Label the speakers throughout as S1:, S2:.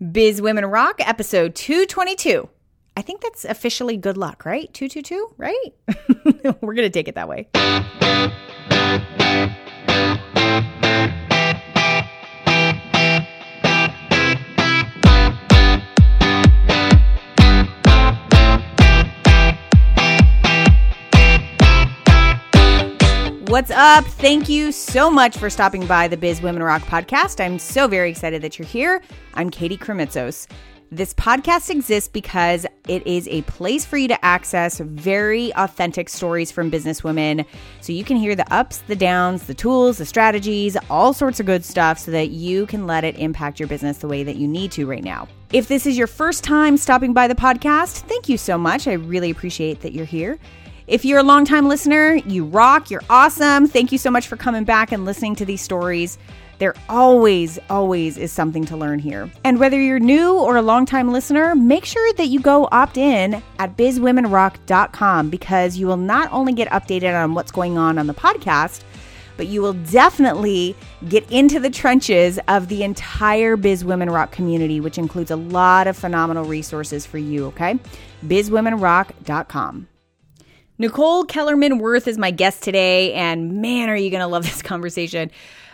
S1: Biz Women Rock, episode 222. I think that's officially good luck, right? 222, right? We're going to take it that way. What's up? Thank you so much for stopping by the Biz Women Rock podcast. I'm so very excited that you're here. I'm Katie Krimitsos. This podcast exists because it is a place for you to access very authentic stories from businesswomen so you can hear the ups, the downs, the tools, the strategies, all sorts of good stuff so that you can let it impact your business the way that you need to right now. If this is your first time stopping by the podcast, thank you so much. I really appreciate that you're here. If you're a longtime listener, you rock, you're awesome. Thank you so much for coming back and listening to these stories. There always, always is something to learn here. And whether you're new or a longtime listener, make sure that you go opt in at bizwomenrock.com because you will not only get updated on what's going on on the podcast, but you will definitely get into the trenches of the entire Biz Women Rock community, which includes a lot of phenomenal resources for you, okay? bizwomenrock.com. Nichole Kellerman Wurth is my guest today, and man, are you going to love this conversation.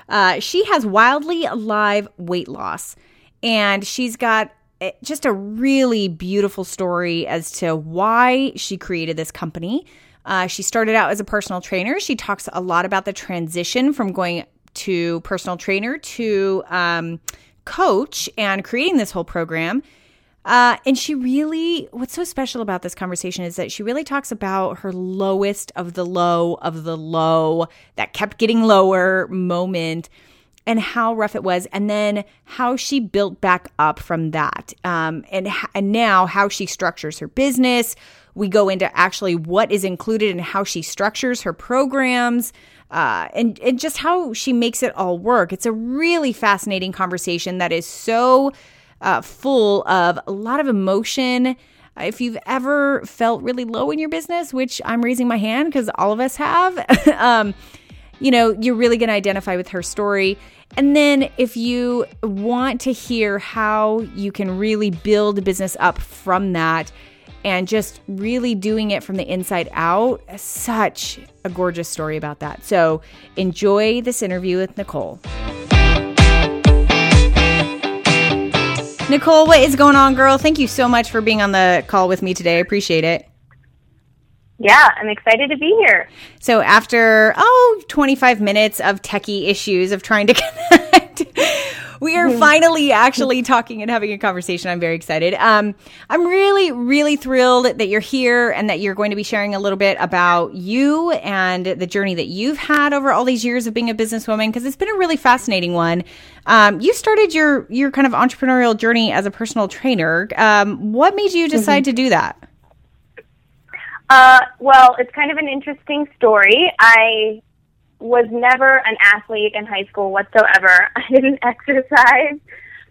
S1: Uh, she has wildly alive weight loss, and she's got eh, just a really beautiful story as to why she created this company. Uh, she started out as a personal trainer. She talks a lot about the transition from going to personal trainer to um, coach and creating this whole program. Uh, and she really, what's so special about this conversation is that she really talks about her lowest of the low of the low that kept getting lower moment and how rough it was, and then how she built back up from that. Um, and, and now how she structures her business. We go into actually what is included and how she structures her programs. Uh, and, and just how she makes it all work. It's a really fascinating conversation that is so uh, full of a lot of emotion. If you've ever felt really low in your business, which I'm raising my hand because all of us have, um, you know, you're really going to identify with her story. And then if you want to hear how you can really build a business up from that and just really doing it from the inside out, such a gorgeous story about that. So enjoy this interview with Nichole. Nichole, what is going on, girl? Thank you so much for being on the call with me today. I appreciate it.
S2: Yeah, I'm excited to be here.
S1: So, after, oh, 25 minutes of techie issues of trying to connect, we are finally actually talking and having a conversation. I'm very excited. Um, I'm really, really thrilled that you're here and that you're going to be sharing a little bit about you and the journey that you've had over all these years of being a businesswoman because it's been a really fascinating one. Um, you started your your kind of entrepreneurial journey as a personal trainer. Um, what made you decide mm-hmm. to do that?
S2: Uh, well, it's kind of an interesting story. I was never an athlete in high school whatsoever. I didn't exercise.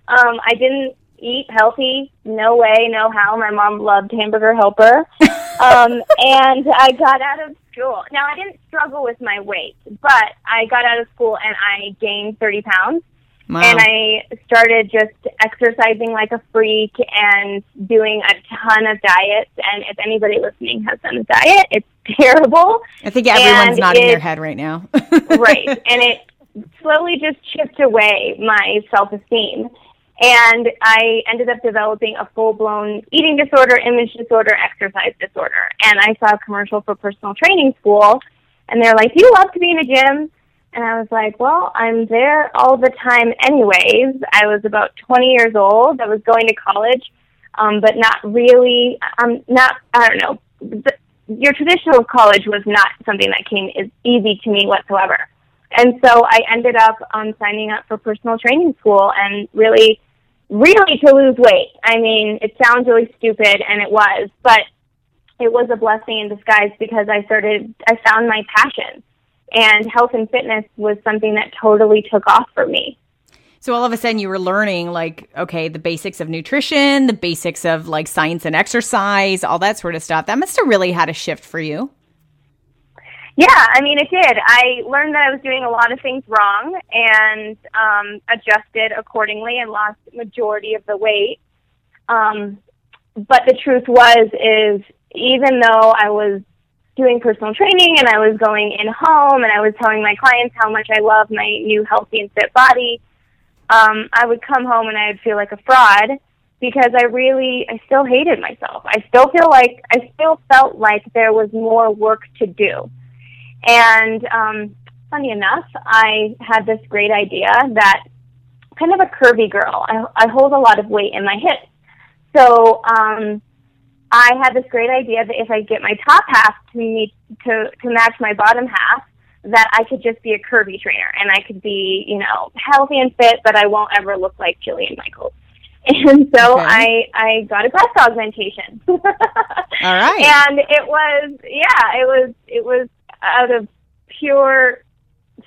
S2: Um, I didn't eat healthy. No way, no how. My mom loved hamburger helper. um, and I got out of school. Now, I didn't struggle with my weight, but I got out of school and I gained 30 pounds. Wow. And I started just exercising like a freak and doing a ton of diets. And if anybody listening has done a diet, it's terrible.
S1: I think everyone's and nodding it, their head right now.
S2: right. And it slowly just chipped away my self esteem. And I ended up developing a full blown eating disorder, image disorder, exercise disorder. And I saw a commercial for personal training school. And they're like, Do you love to be in a gym? And I was like, well, I'm there all the time anyways. I was about 20 years old. I was going to college, um, but not really, I'm not, I don't know. Your traditional college was not something that came as easy to me whatsoever. And so I ended up um, signing up for personal training school and really, really to lose weight. I mean, it sounds really stupid, and it was, but it was a blessing in disguise because I started, I found my passion and health and fitness was something that totally took off for me.
S1: So all of a sudden you were learning like okay, the basics of nutrition, the basics of like science and exercise, all that sort of stuff. That must have really had a shift for you.
S2: Yeah, I mean, it did. I learned that I was doing a lot of things wrong and um, adjusted accordingly and lost majority of the weight. Um, but the truth was, is even though I was doing personal training and I was going in home and I was telling my clients how much I love my new healthy and fit body, um, I would come home and I would feel like a fraud because I really, I still hated myself. I still feel like, I still felt like there was more work to do. And um, funny enough, I had this great idea that kind of a curvy girl. I, I hold a lot of weight in my hips. So um, I had this great idea that if I get my top half to meet to to match my bottom half, that I could just be a curvy trainer and I could be, you know, healthy and fit, but I won't ever look like Jillian Michaels. And so okay. I I got a breast augmentation.
S1: All right.
S2: And it was yeah, it was it was out of pure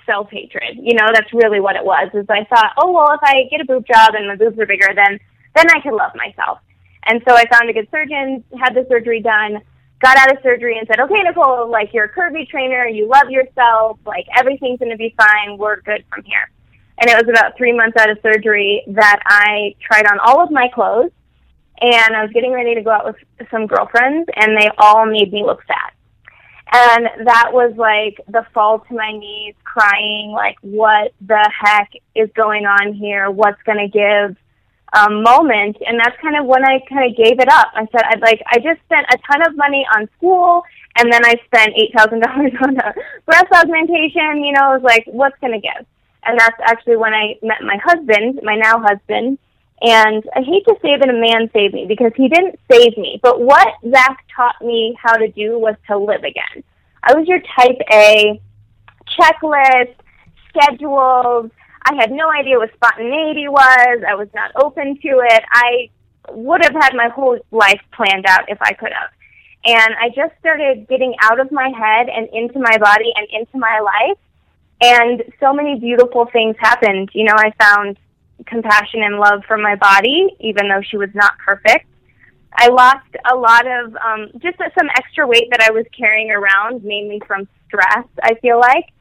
S2: self hatred. You know, that's really what it was. Is I thought, oh well, if I get a boob job and my boobs are bigger, then then I can love myself. And so I found a good surgeon, had the surgery done, got out of surgery and said, okay, Nichole, like you're a curvy trainer, you love yourself, like everything's going to be fine, we're good from here. And it was about three months out of surgery that I tried on all of my clothes and I was getting ready to go out with some girlfriends and they all made me look fat. And that was like the fall to my knees, crying, like, what the heck is going on here? What's going to give? Um, moment, and that's kind of when I kind of gave it up. I said, I'd like, I just spent a ton of money on school, and then I spent eight thousand dollars on a breast augmentation. You know, I was like, what's to give? And that's actually when I met my husband, my now husband. And I hate to say that a man saved me because he didn't save me. But what Zach taught me how to do was to live again. I was your type A checklist, schedules, I had no idea what spontaneity was. I was not open to it. I would have had my whole life planned out if I could have. And I just started getting out of my head and into my body and into my life. And so many beautiful things happened. You know, I found compassion and love for my body, even though she was not perfect. I lost a lot of um, just some extra weight that I was carrying around, mainly from stress, I feel like.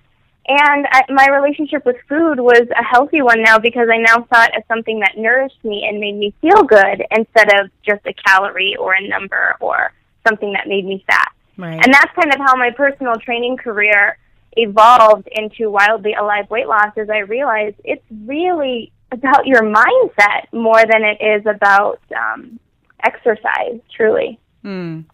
S2: And I, my relationship with food was a healthy one now because I now saw it as something that nourished me and made me feel good instead of just a calorie or a number or something that made me fat. Right. And that's kind of how my personal training career evolved into wildly alive weight loss as I realized it's really about your mindset more than it is about um, exercise, truly.
S1: Mm.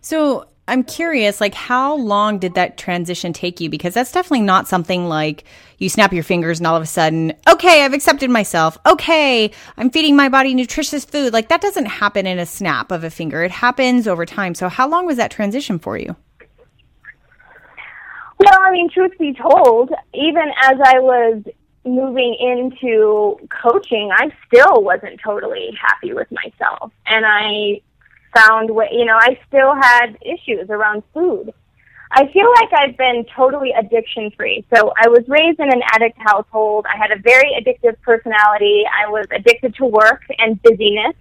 S1: So I'm curious, like, how long did that transition take you? Because that's definitely not something like you snap your fingers and all of a sudden, okay, I've accepted myself. Okay, I'm feeding my body nutritious food. Like, that doesn't happen in a snap of a finger. It happens over time. So, how long was that transition for you?
S2: Well, I mean, truth be told, even as I was moving into coaching, I still wasn't totally happy with myself. And I found way, you know, I still had issues around food. I feel like I've been totally addiction free. So I was raised in an addict household. I had a very addictive personality. I was addicted to work and busyness.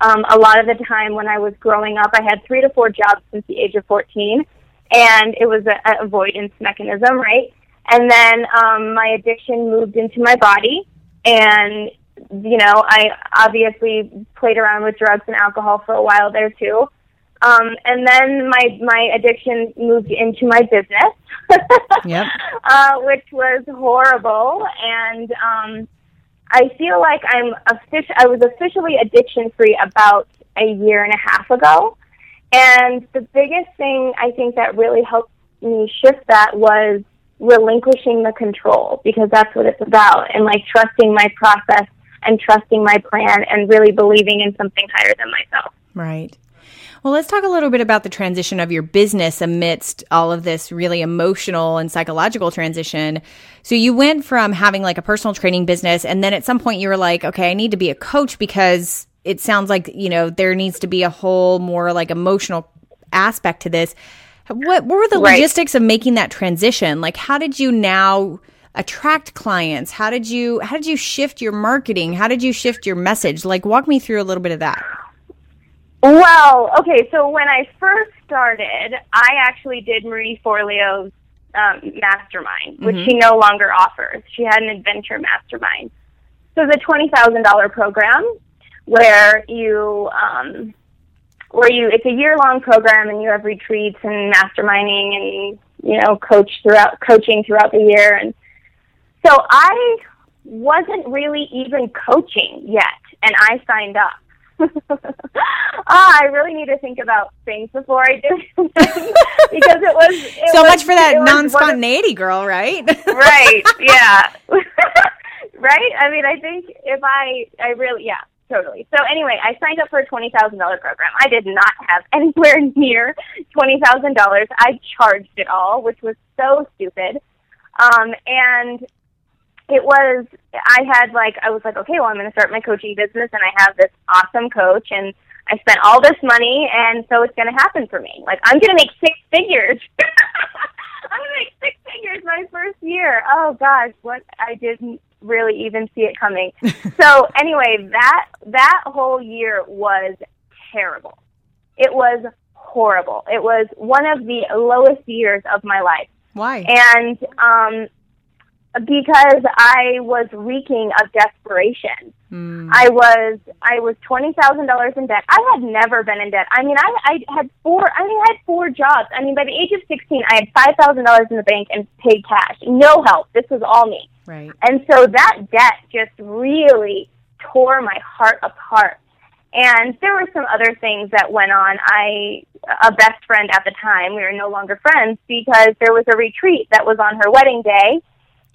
S2: Um, a lot of the time when I was growing up, I had three to four jobs since the age of 14, and it was a, avoidance mechanism, right? And then um, my addiction moved into my body, and you know, I obviously played around with drugs and alcohol for a while there too. Um, and then my my addiction moved into my business, yep. uh, which was horrible. And um, I feel like I'm offic- I was officially addiction free about a year and a half ago. And the biggest thing I think that really helped me shift that was relinquishing the control because that's what it's about and like trusting my process and trusting my plan and really believing in something higher than myself.
S1: Right. Well, let's talk a little bit about the transition of your business amidst all of this really emotional and psychological transition. So you went from having like a personal training business and then at some point you were like, okay, I need to be a coach because it sounds like, you know, there needs to be a whole more like emotional aspect to this. What, what were the right. logistics of making that transition? Like, how did you now attract clients? How did you how did you shift your marketing? How did you shift your message? Like walk me through a little bit of that.
S2: Well, okay, so when I first started, I actually did Marie Forleo's um, mastermind, which she no longer offers. She had an adventure mastermind. So the twenty thousand dollar program where you um, where you it's a year long program and you have retreats and masterminding and you know coach throughout coaching throughout the year and so I wasn't really even coaching yet and I signed up. ah, I really need to think about things before I do because it was it
S1: so
S2: was-
S1: much for that
S2: it was one
S1: non spontaneity girl, right?
S2: right yeah. Right? I mean i think if i i really yeah totally. So anyway i signed up for a twenty thousand dollar program. I did not have anywhere near twenty thousand dollars. I charged it all which was so stupid. Um and it was i had like i was like okay well i'm going to start my coaching business and i have this awesome coach and i spent all this money and so it's going to happen for me. Like i'm going to make six figures. I'm going to make six figures my first year. Oh gosh what i didn't really even see it coming. So anyway that that whole year was terrible. It was horrible. It was one of the lowest years of my life.
S1: Why?
S2: and um because I was reeking of desperation.
S1: Mm.
S2: I was I was twenty thousand dollars in debt. I had never been in debt. I mean, I I had four. I mean, I had four jobs. I mean, by the age of sixteen, I had five thousand dollars in the bank and paid cash. No help. This was all me.
S1: Right.
S2: And so that debt just really tore my heart apart. And there were some other things that went on. I, a best friend at the time, we were no longer friends because there was a retreat that was on her wedding day.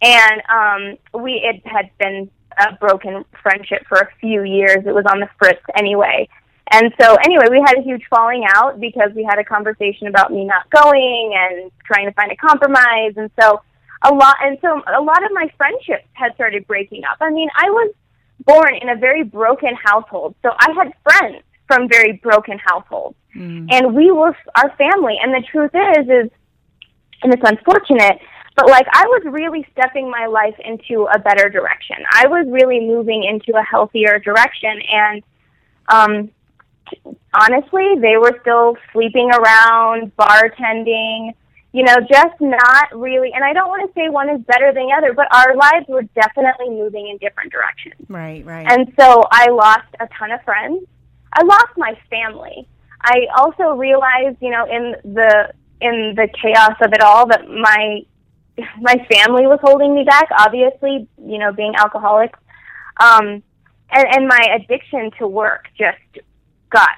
S2: And um, we, it had been a broken friendship for a few years. It was on the fritz anyway. And so, anyway, we had a huge falling out because we had a conversation about me not going and trying to find a compromise. And so, a lot, and so a lot of my friendships had started breaking up. I mean, I was born in a very broken household, so I had friends from very broken households, and we were our family. And the truth is, is, and it's unfortunate, but like I was really stepping my life into a better direction. I was really moving into a healthier direction, and um, honestly, they were still sleeping around, bartending, you know, just not really. And I don't want to say one is better than the other, but our lives were definitely moving in different directions.
S1: Right. Right.
S2: And so I lost a ton of friends. I lost my family. I also realized, you know, in the in the chaos of it all, that my my family was holding me back. Obviously, you know, being alcoholics, um, and and my addiction to work just got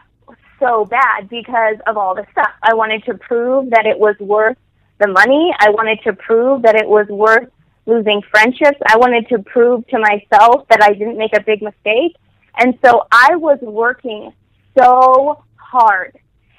S2: so bad because of all the stuff. I wanted to prove that it was worth the money. I wanted to prove that it was worth losing friendships. I wanted to prove to myself that I didn't make a big mistake. And so I was working so hard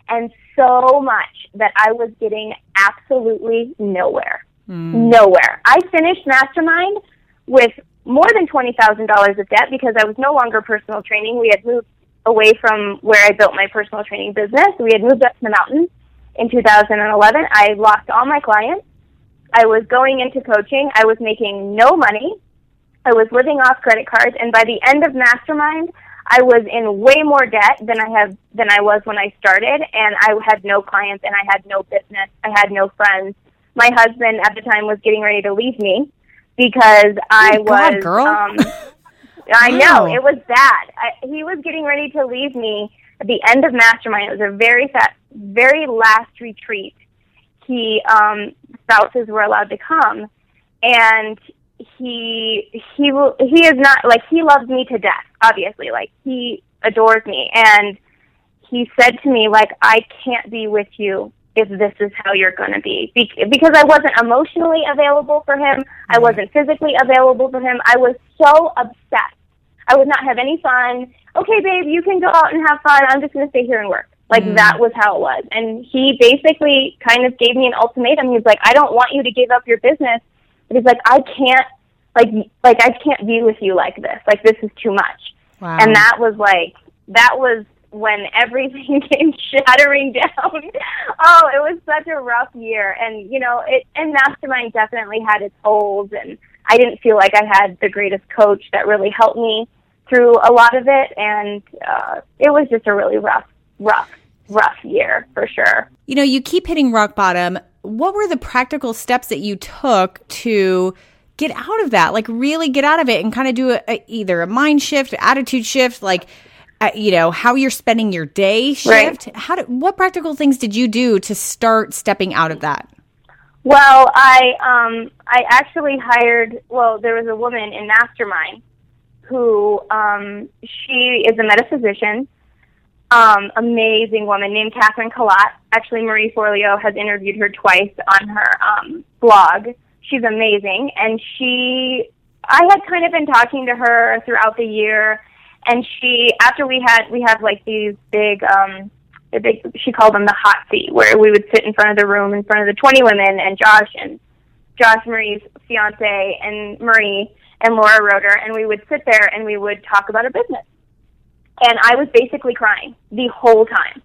S2: and so much that I was getting absolutely nowhere. Mm. Nowhere. I finished Mastermind with more than $20,000 of debt because I was no longer personal training. We had moved away from where I built my personal training business. We had moved up to the mountains in 2011. I lost all my clients. I was going into coaching. I was making no money. I was living off credit cards, and by the end of Mastermind, I was in way more debt than I have than I was when I started, and I had no clients and I had no business. I had no friends. My husband at the time was getting ready to leave me because I
S1: Oh, God, girl.
S2: um I know it was bad. I, he was getting ready to leave me at the end of Mastermind. It was a very fat, very last retreat. He um, spouses were allowed to come, and he he will he is not like he loves me to death. Obviously, like he adores me, and he said to me like I can't be with you if this is how you're going to be Be- because I wasn't emotionally available for him. I wasn't physically available for him. I was so upset. I would not have any fun. Okay, babe, you can go out and have fun. I'm just going to stay here and work. Like mm. that was how it was. And he basically kind of gave me an ultimatum. He was like, I don't want you to give up your business. But he's like, I can't, like, like I can't be with you like this. Like this is too much.
S1: wow.
S2: And that was like, that was when everything came shattering down. oh, it was such a rough year. And, you know, it, and Mastermind definitely had its holes. And I didn't feel like I had the greatest coach that really helped me through a lot of it. And uh, it was just a really rough, rough, rough year for sure.
S1: You know, you keep hitting rock bottom. what were the practical steps that you took to get out of that? Like really get out of it and kind of do a, a, either a mind shift, attitude shift, like uh, you know how you're spending your day shift. Right. How did what practical things did you do to start stepping out of that?
S2: Well, I um I actually hired. Well, there was a woman in Mastermind who um she is a metaphysician um, amazing woman named Catherine Kalat. Actually, Marie Forleo has interviewed her twice on her um, blog. She's amazing, and she. I had kind of been talking to her throughout the year, and she after we had we have like these big um the big she called them the hot seat where we would sit in front of the room in front of the 20 women and Josh and Josh Marie's fiance and Marie and Laura Roeder and we would sit there and we would talk about a business and I was basically crying the whole time,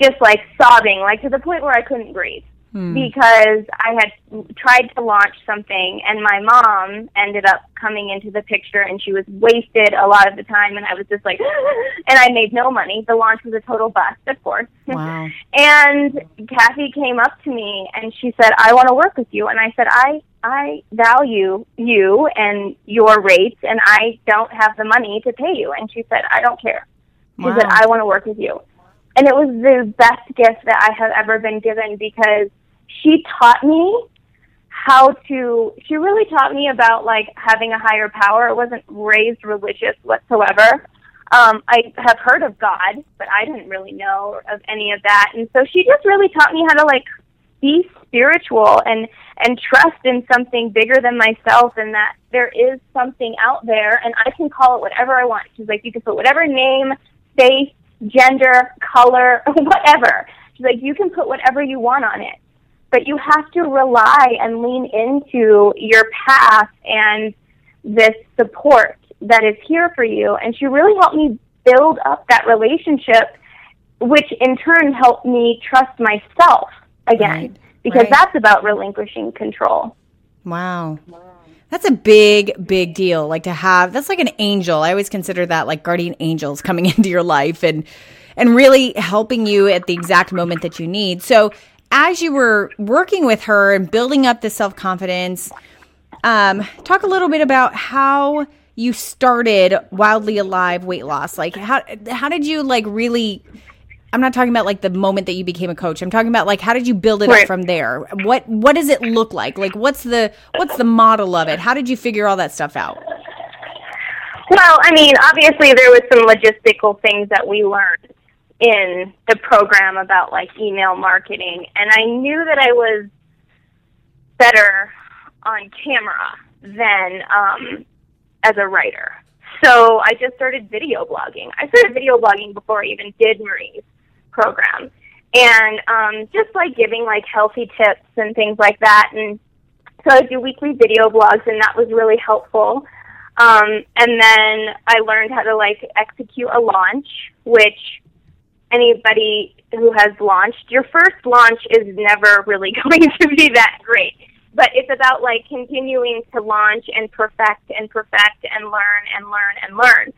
S2: just like sobbing, like to the point where I couldn't breathe. Hmm. Because I had tried to launch something, and my mom ended up coming into the picture, and she was wasted a lot of the time, and I was just like, and I made no money. The launch was a total bust, of course.
S1: Wow.
S2: and Kathy came up to me, and she said, "I want to work with you," and I said, "I I value you and your rates, and I don't have the money to pay you. And she said, I don't care. She wow. said, I want to work with you. And it was the best gift that I have ever been given because she taught me how to, she really taught me about like having a higher power. I wasn't raised religious whatsoever. Um, I have heard of God, but I didn't really know of any of that. And so she just really taught me how to like be spiritual and and trust in something bigger than myself and that there is something out there and I can call it whatever I want. She's like, you can put whatever name, face, gender, color, whatever. She's like, you can put whatever you want on it. But you have to rely and lean into your path and this support that is here for you. And she really helped me build up that relationship, which in turn helped me trust myself again right. because right. that's about relinquishing control.
S1: Wow. That's a big, big deal. Like to have that's like an angel. I always consider that like guardian angels coming into your life and and really helping you at the exact moment that you need. So as you were working with her and building up the self confidence, um, talk a little bit about how you started wildly alive weight loss. Like how how did you like really I'm not talking about like the moment that you became a coach. I'm talking about like how did you build it right. up from there? What what does it look like? Like what's the what's the model of it? How did you figure all that stuff out?
S2: Well, I mean, obviously there was some logistical things that we learned in the program about like email marketing and I knew that I was better on camera than um as a writer. So I just started video blogging. I started video blogging before I even did Marie's program. And um, just like giving like healthy tips and things like that. And so I do weekly video blogs, and that was really helpful. Um, and then I learned how to like execute a launch, which anybody who has launched, your first launch is never really going to be that great. But it's about like continuing to launch and perfect and perfect and learn and learn and learn.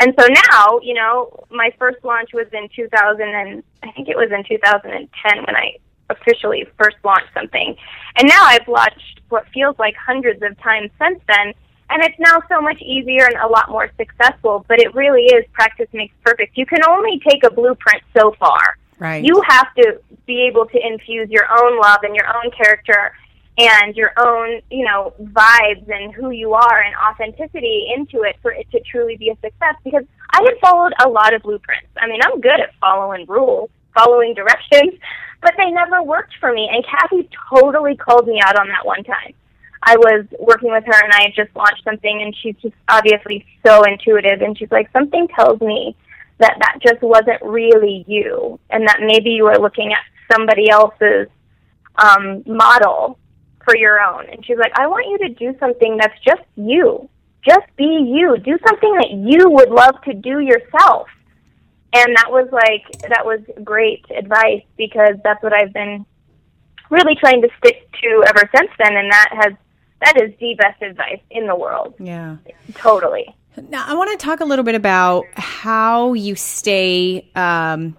S2: And so now, you know, my first launch was in 2000 and I think it was in 2010 when I officially first launched something. And now I've launched what feels like hundreds of times since then. And it's now so much easier and a lot more successful, but it really is practice makes perfect. You can only take a blueprint so far.
S1: Right.
S2: You have to be able to infuse your own love and your own character and your own, you know, vibes and who you are and authenticity into it for it to truly be a success. Because I had followed a lot of blueprints. I mean, I'm good at following rules, following directions, but they never worked for me. And Kathy totally called me out on that one time. I was working with her and I had just launched something and she's just obviously so intuitive and she's like, something tells me that that just wasn't really you and that maybe you were looking at somebody else's um, model for your own. And she's like, I want you to do something that's just you. Just be you. Do something that you would love to do yourself. And that was like, that was great advice because that's what I've been really trying to stick to ever since then. And that has, that is the best advice in the world.
S1: Yeah.
S2: Totally.
S1: Now, I want to talk a little bit about how you stay um,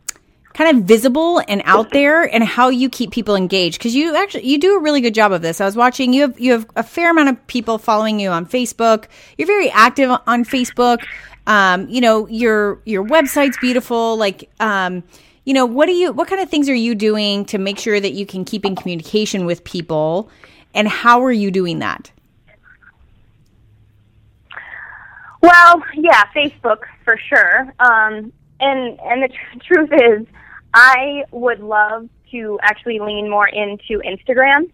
S1: kind of visible and out there and how you keep people engaged because you actually you do a really good job of this i was watching you have you have a fair amount of people following you on facebook you're very active on facebook um, you know your your website's beautiful like um, you know what do you what kind of things are you doing to make sure that you can keep in communication with people and how are you doing that?
S2: Well yeah facebook for sure. Um, and and the tr- truth is I would love to actually lean more into Instagram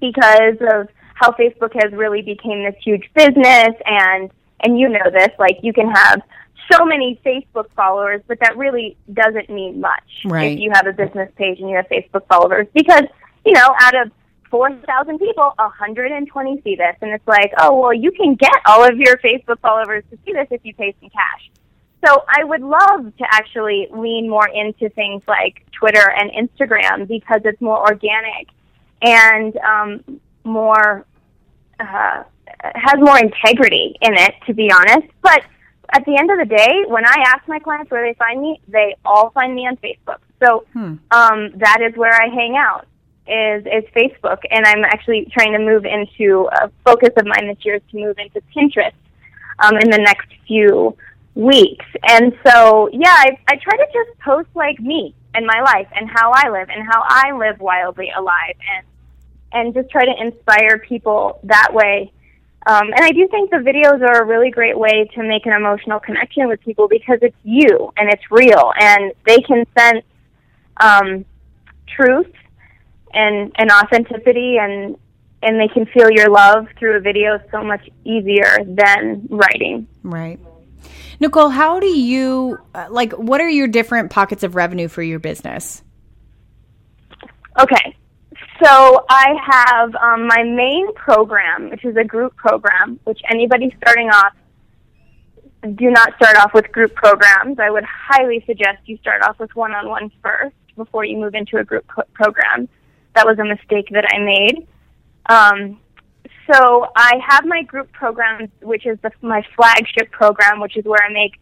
S2: because of how Facebook has really become this huge business. And and you know this like you can have so many Facebook followers but that really doesn't mean much
S1: right.
S2: if you have a business page and you have Facebook followers because you know out of 4,000 people 120 see this and it's like oh well you can get all of your Facebook followers to see this if you pay some cash so I would love to actually lean more into things like Twitter and Instagram because it's more organic and um, more uh, has more integrity in it, to be honest. But at the end of the day, when I ask my clients where they find me, they all find me on Facebook. So hmm. um, that is where I hang out is is Facebook, and I'm actually trying to move into a focus of mine this year is to move into Pinterest um, in the next few weeks. And so, yeah, I, I try to just post like me and my life and how I live and how I live wildly alive and and just try to inspire people that way. Um, and I do think the videos are a really great way to make an emotional connection with people because it's you and it's real and they can sense um, truth and, and authenticity and and they can feel your love through a video so much easier than writing.
S1: Right. Nichole, how do you uh, like what are your different pockets of revenue for your business?
S2: Okay. So I have um, my main program, which is a group program, which anybody starting off do not start off with group programs. I would highly suggest you start off with one-on-one first before you move into a group co- program. That was a mistake that I made. Um, so I have my group program, which is the, my flagship program, which is where I make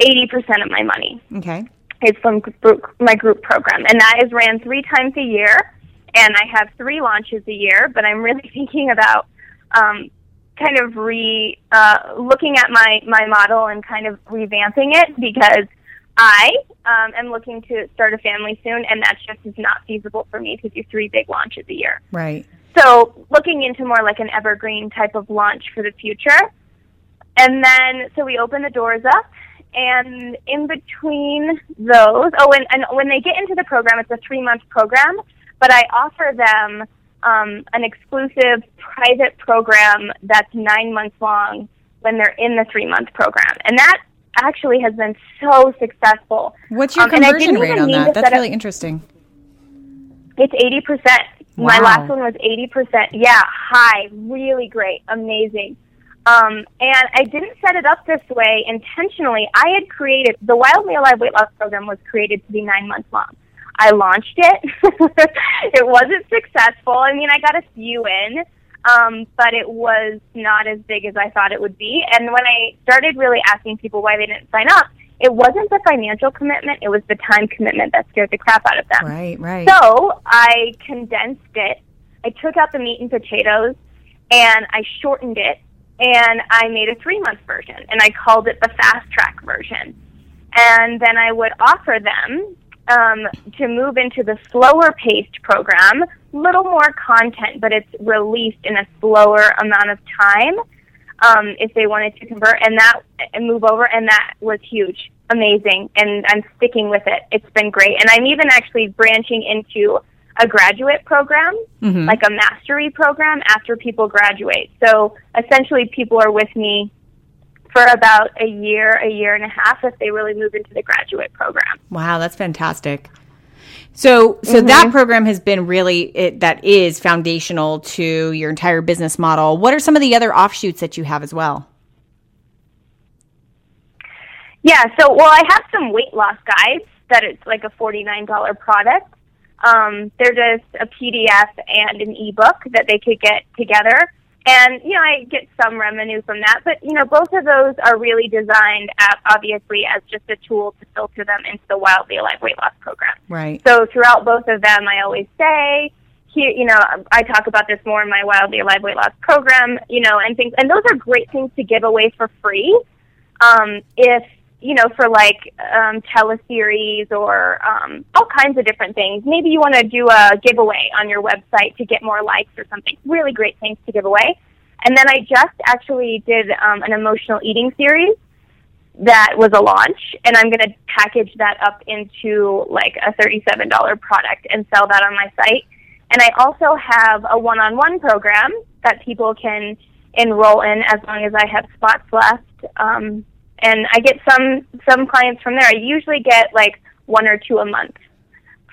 S2: 80% of my money.
S1: Okay.
S2: It's from group, my group program. And that is ran three times a year. And I have three launches a year, but I'm really thinking about um, kind of re uh, looking at my, my model and kind of revamping it because I um, am looking to start a family soon, and that just is not feasible for me to do three big launches a year.
S1: Right.
S2: So looking into more like an evergreen type of launch for the future. And then, so we open the doors up, and in between those, oh, and, and when they get into the program, it's a three month program, but I offer them um, an exclusive private program that's nine months long when they're in the three month program. And that actually has been so successful.
S1: What's your um, conversion rate on that? That's really interesting.
S2: It's 80%. Wow. My last one was 80%. Yeah, high, really great, amazing. Um, and I didn't set it up this way intentionally. I had created the Wildly Alive weight loss program was created to be nine months long. I launched it. it wasn't successful. I mean, I got a few in, um, but it was not as big as I thought it would be. And when I started really asking people why they didn't sign up, it wasn't the financial commitment, it was the time commitment that scared the crap out of them.
S1: Right, right.
S2: So I condensed it. I took out the meat and potatoes and I shortened it and I made a three month version and I called it the fast track version. And then I would offer them um, to move into the slower paced program, little more content, but it's released in a slower amount of time um, if they wanted to convert and that and move over, and that was huge, amazing, and I'm sticking with it. It's been great, and I'm even actually branching into a graduate program, mm-hmm. like a mastery program after people graduate. So essentially, people are with me for about a year, a year and a half if they really move into the graduate program.
S1: Wow, that's fantastic. So, so mm-hmm. that program has been really it, that is foundational to your entire business model. What are some of the other offshoots that you have as well?
S2: Yeah, so well, I have some weight loss guides that it's like a forty nine dollar product. Um, they're just a PDF and an ebook that they could get together, And, you know, I get some revenue from that. But, you know, both of those are really designed, at, obviously, as just a tool to filter them into the Wildly Alive weight loss program.
S1: Right.
S2: So throughout both of them, I always say, here, you know, I talk about this more in my Wildly Alive weight loss program, you know, and things. And those are great things to give away for free. Um, if you know, for like um, teleseries or um, all kinds of different things. Maybe you want to do a giveaway on your website to get more likes or something. Really great things to give away. And then I just actually did um, an emotional eating series that was a launch, and I'm going to package that up into like a $37 product and sell that on my site. And I also have a one-on-one program that people can enroll in as long as I have spots left. Um, and I get some some clients from there. I usually get like one or two a month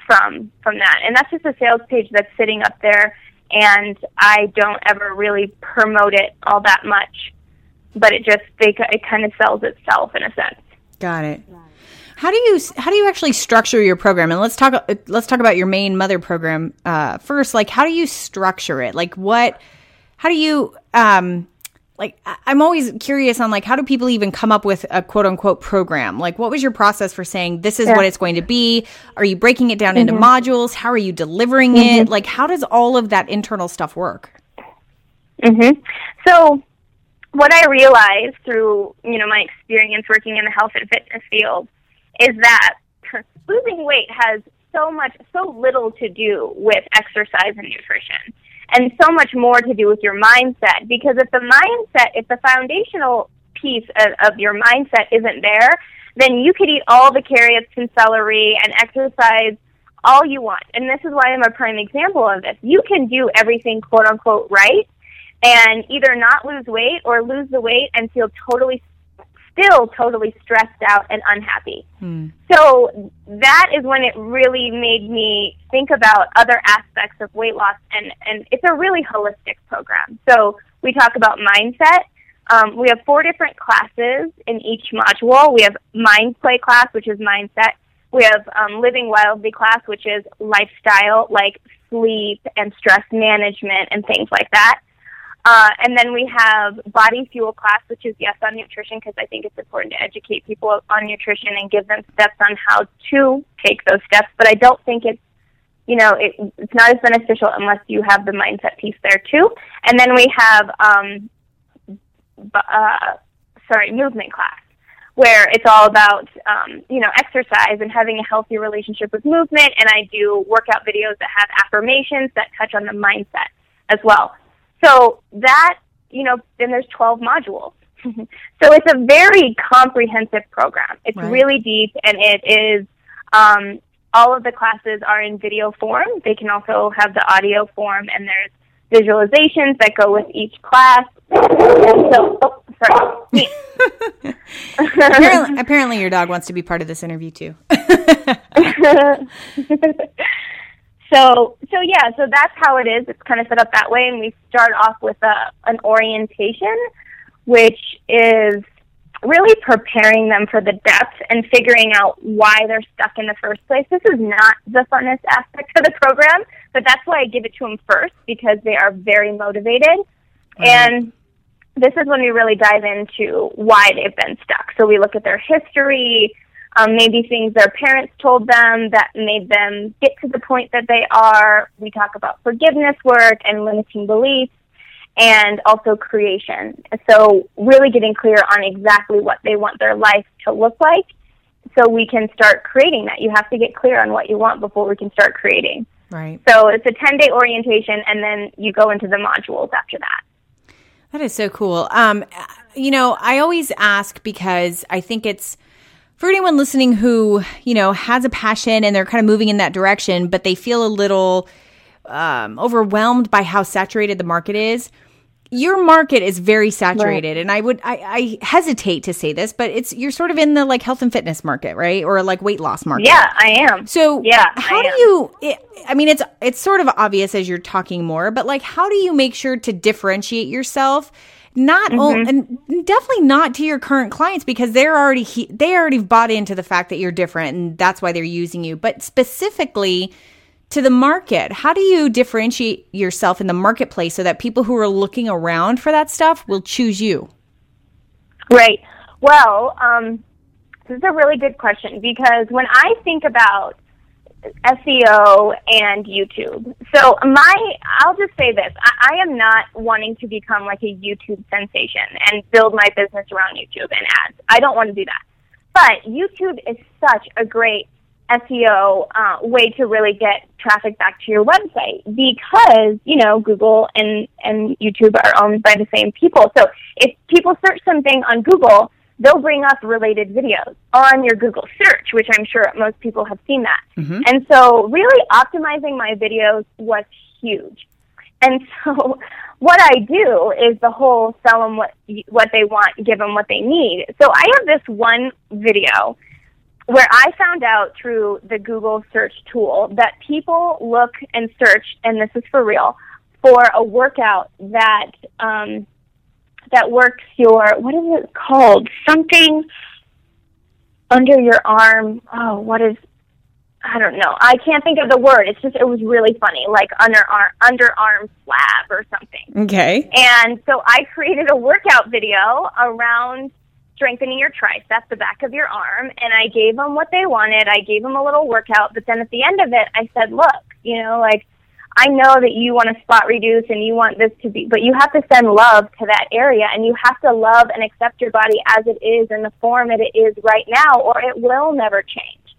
S2: from from that, and that's just a sales page that's sitting up there, and I don't ever really promote it all that much, but it just they, it kind of sells itself in a sense.
S1: Got it. How do you how do you actually structure your program? And let's talk let's talk about your main mother program uh, first. Like, how do you structure it? Like, what? How do you um, like i'm always curious on like how do people even come up with a quote unquote program? Like what was your process for saying this is yeah. what it's going to be are you breaking it down mm-hmm. into modules? How are you delivering mm-hmm. it like how does all of that internal stuff work?
S2: Mhm so what i realized through you know my experience working in the health and fitness field is that losing weight has so much so little to do with exercise and nutrition and so much more to do with your mindset. Because if the mindset, if the foundational piece of, of your mindset isn't there, then you could eat all the carrots and celery and exercise all you want. And this is why I'm a prime example of this. You can do everything quote unquote right and either not lose weight or lose the weight and feel totally still totally stressed out and unhappy. Hmm. So that is when it really made me think about other aspects of weight loss, and, and it's a really holistic program. So we talk about mindset. Um, we have four different classes in each module. We have mind play class, which is mindset. We have um, living wildly class, which is lifestyle, like sleep and stress management and things like that. Uh, and then we have body fuel class, which is yes on nutrition because I think it's important to educate people on nutrition and give them steps on how to take those steps. But I don't think it's you know it, it's not as beneficial unless you have the mindset piece there too. And then we have um, uh, sorry movement class where it's all about um, you know exercise and having a healthy relationship with movement. And I do workout videos that have affirmations that touch on the mindset as well. So that, you know, then there's 12 modules. so it's a very comprehensive program. It's right. really deep and it is, um, all of the classes are in video form. They can also have the audio form and there's visualizations that go with each class. And so, oh, sorry.
S1: apparently, apparently, your dog wants to be part of this interview too.
S2: So, so yeah, so that's how it is. It's kind of set up that way, and we start off with a an orientation, which is really preparing them for the depth and figuring out why they're stuck in the first place. This is not the funnest aspect of the program, but that's why I give it to them first because they are very motivated. Mm-hmm. And this is when we really dive into why they've been stuck. So we look at their history, um, maybe things their parents told them that made them get to the point that they are. We talk about forgiveness work and limiting beliefs and also creation. So really getting clear on exactly what they want their life to look like so we can start creating that. You have to get clear on what you want before we can start creating.
S1: Right.
S2: So it's a 10 day orientation and then you go into the modules after that.
S1: That is so cool. Um, you know, I always ask because I think it's for anyone listening who, you know, has a passion and they're kind of moving in that direction, but they feel a little um, overwhelmed by how saturated the market is, your market is very saturated. Right. And I would, I, I, hesitate to say this, but it's, you're sort of in the like health and fitness market, right? Or like weight loss market.
S2: Yeah, I am.
S1: So yeah, how do you, it, I mean, it's, it's sort of obvious as you're talking more, but like, how do you make sure to differentiate yourself? Not mm-hmm. and definitely not to your current clients because they're already they already bought into the fact that you're different and that's why they're using you but specifically to the market. How do you differentiate yourself in the marketplace so that people who are looking around for that stuff will choose you?
S2: Right. Well, um, this is a really good question because when I think about SEO and YouTube. So my, I'll just say this: I, I, am not wanting to become like a YouTube sensation and build my business around YouTube and ads. I don't want to do that. But YouTube is such a great SEO uh, way to really get traffic back to your website because you know Google and and YouTube are owned by the same people. So if people search something on Google, they'll bring up related videos on your Google search, which I'm sure most people have seen that. Mm-hmm. And so, really optimizing my videos was huge. And so, what I do is the whole sell them what what they want, give them what they need. So I have this one video where I found out through the Google search tool that people look and search, and this is for real, for a workout that um, that works your what is it called? Something under your arm. Oh, what is I don't know. I can't think of the word. It's just it was really funny, like under underarm underarm slab or something.
S1: Okay.
S2: And so I created a workout video around strengthening your triceps, the back of your arm, and I gave them what they wanted. I gave them a little workout, but then at the end of it, I said, "Look, you know, like I know that you want to spot reduce and you want this to be, but you have to send love to that area and you have to love and accept your body as it is in the form that it is right now or it will never change.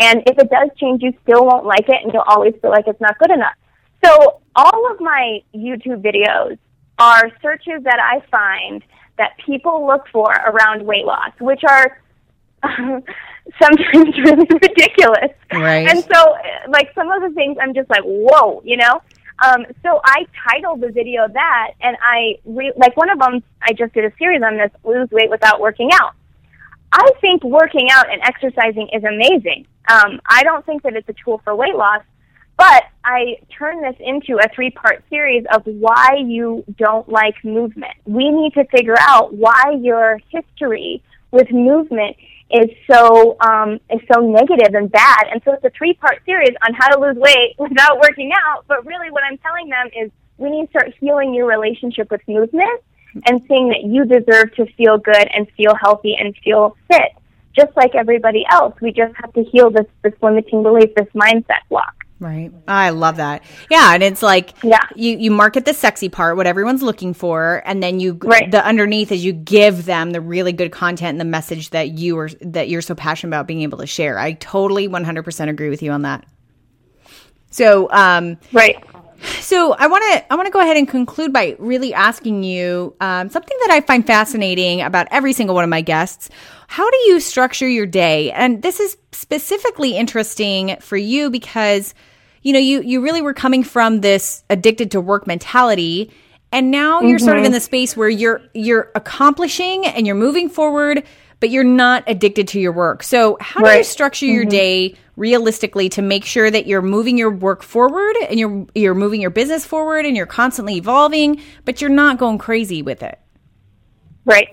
S2: And if it does change, you still won't like it and you'll always feel like it's not good enough. So all of my YouTube videos are searches that I find that people look for around weight loss, which are sometimes really ridiculous.
S1: Right.
S2: And so, like, some of the things I'm just like, whoa, you know? Um, so I titled the video that, and I, re- like, one of them, I just did a series on this lose weight without working out. I think working out and exercising is amazing. Um, I don't think that it's a tool for weight loss, but I turn this into a three part series of why you don't like movement. We need to figure out why your history with movement is so um, is so negative and bad. And so it's a three part series on how to lose weight without working out. But really, what I'm telling them is we need to start healing your relationship with movement and seeing that you deserve to feel good and feel healthy and feel fit, just like everybody else. We just have to heal this this limiting belief, this mindset block.
S1: Right. I love that. Yeah, and it's like yeah. you you market the sexy part, what everyone's looking for, and then you right. the underneath is you give them the really good content and the message that you are that you're so passionate about being able to share. I totally 100% agree with you on that. So, um
S2: Right.
S1: So I want to I want to go ahead and conclude by really asking you um, something that I find fascinating about every single one of my guests. How do you structure your day? And this is specifically interesting for you because you know you you really were coming from this addicted to work mentality and now you're mm-hmm. sort of in mm-hmm. the space where you're you're accomplishing and you're moving forward but you're not addicted to your work. So, how right. do you structure your mm-hmm. day realistically to make sure that you're moving your work forward and you're you're moving your business forward and you're constantly evolving, but you're not going crazy with it?
S2: Right.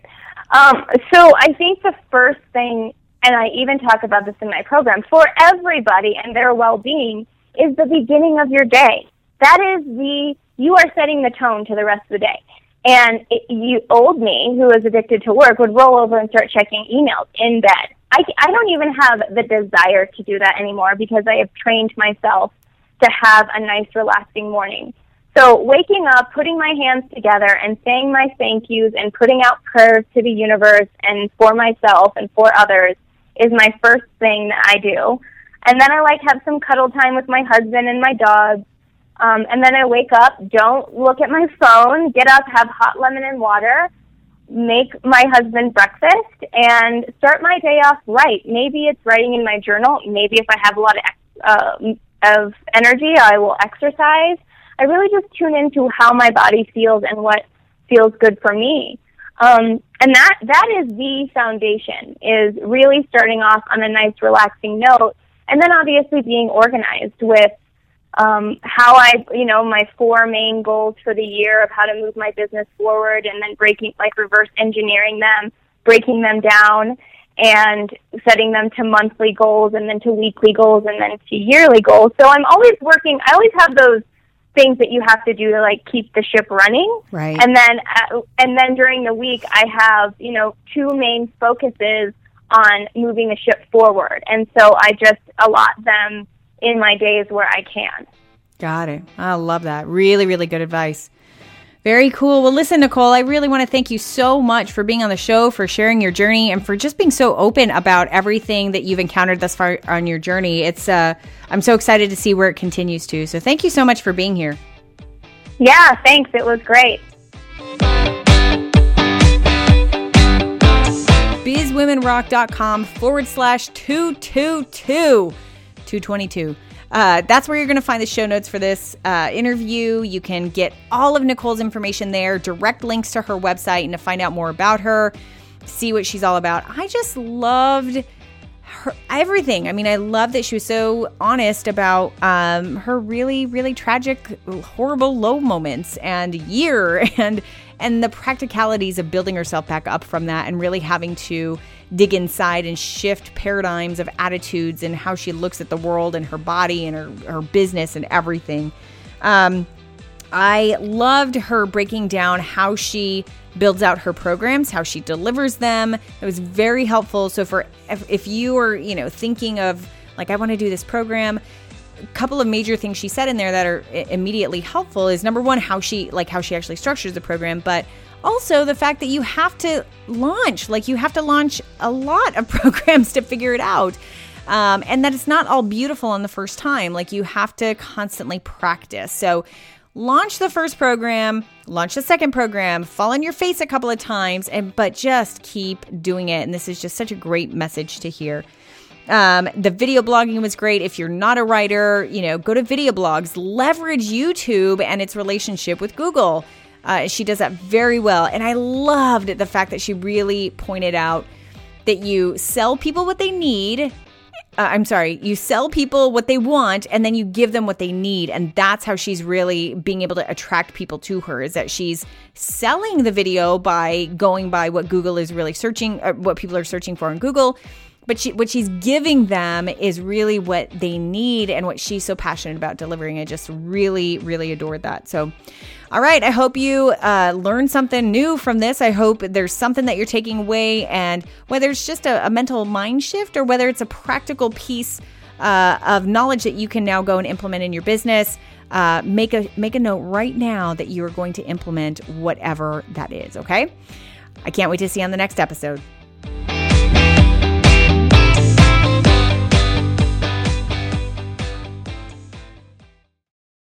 S2: Um, so, I think the first thing, and I even talk about this in my program, for everybody and their well-being is the beginning of your day. That is the you are setting the tone to the rest of the day. And it, you, old me, who was addicted to work, would roll over and start checking emails in bed. I, I don't even have the desire to do that anymore because I have trained myself to have a nice, relaxing morning. So waking up, putting my hands together and saying my thank yous and putting out prayers to the universe and for myself and for others is my first thing that I do. And then I like have some cuddle time with my husband and my dogs um, and then I wake up, don't look at my phone, get up, have hot lemon and water, make my husband breakfast, and start my day off right. Maybe it's writing in my journal. Maybe if I have a lot of, uh, of energy, I will exercise. I really just tune into how my body feels and what feels good for me. Um, and that that is the foundation. Is really starting off on a nice, relaxing note, and then obviously being organized with um, how I, you know, my four main goals for the year of how to move my business forward and then breaking, like reverse engineering them, breaking them down and setting them to monthly goals and then to weekly goals and then to yearly goals. So I'm always working, I always have those things that you have to do to like keep the ship running.
S1: Right.
S2: And then uh, and then during the week I have, you know, two main focuses on moving the ship forward. And so I just allot them in my days where I can.
S1: Got it. I love that. Really, really good advice. Very cool. Well, listen, Nichole, I really want to thank you so much for being on the show, for sharing your journey, and for just being so open about everything that you've encountered thus far on your journey. It's uh, I'm so excited to see where it continues to. So, thank you so much for being here.
S2: Yeah, thanks. It was great.
S1: bizwomenrock.com forward slash 222 222 uh, that's where you're going to find the show notes for this uh, interview. You can get all of Nichole's information there, direct links to her website, and to find out more about her, see what she's all about. I just loved her everything. I mean, I love that she was so honest about um, her really, really tragic, horrible low moments and year and and the practicalities of building herself back up from that and really having to dig inside and shift paradigms of attitudes and how she looks at the world and her body and her, her business and everything. Um, I loved her breaking down how she builds out her programs, how she delivers them. It was very helpful. So for if, if you are, you know, thinking of like I want to do this program, a couple of major things she said in there that are immediately helpful is number one how she like how she actually structures the program, but also the fact that you have to launch like you have to launch a lot of programs to figure it out um, and that it's not all beautiful on the first time like you have to constantly practice. So launch the first program launch the second program fall on your face a couple of times and but just keep doing it and this is just such a great message to hear um, the video blogging was great. If you're not a writer, you know, go to video blogs, leverage YouTube and its relationship with Google. Uh, she does that very well. And I loved the fact that she really pointed out that you sell people what they need. Uh, I'm sorry, you sell people what they want and then you give them what they need. And that's how she's really being able to attract people to her is that she's selling the video by going by what Google is really searching, uh, what people are searching for in Google but she, what she's giving them is really what they need and what she's so passionate about delivering. I just really, really adored that. So, all right, I hope you uh, learned something new from this. I hope there's something that you're taking away, and whether it's just a, a mental mind shift or whether it's a practical piece uh, of knowledge that you can now go and implement in your business. Uh, make a make a note right now that you are going to implement whatever that is. Okay, I can't wait to see you on the next episode.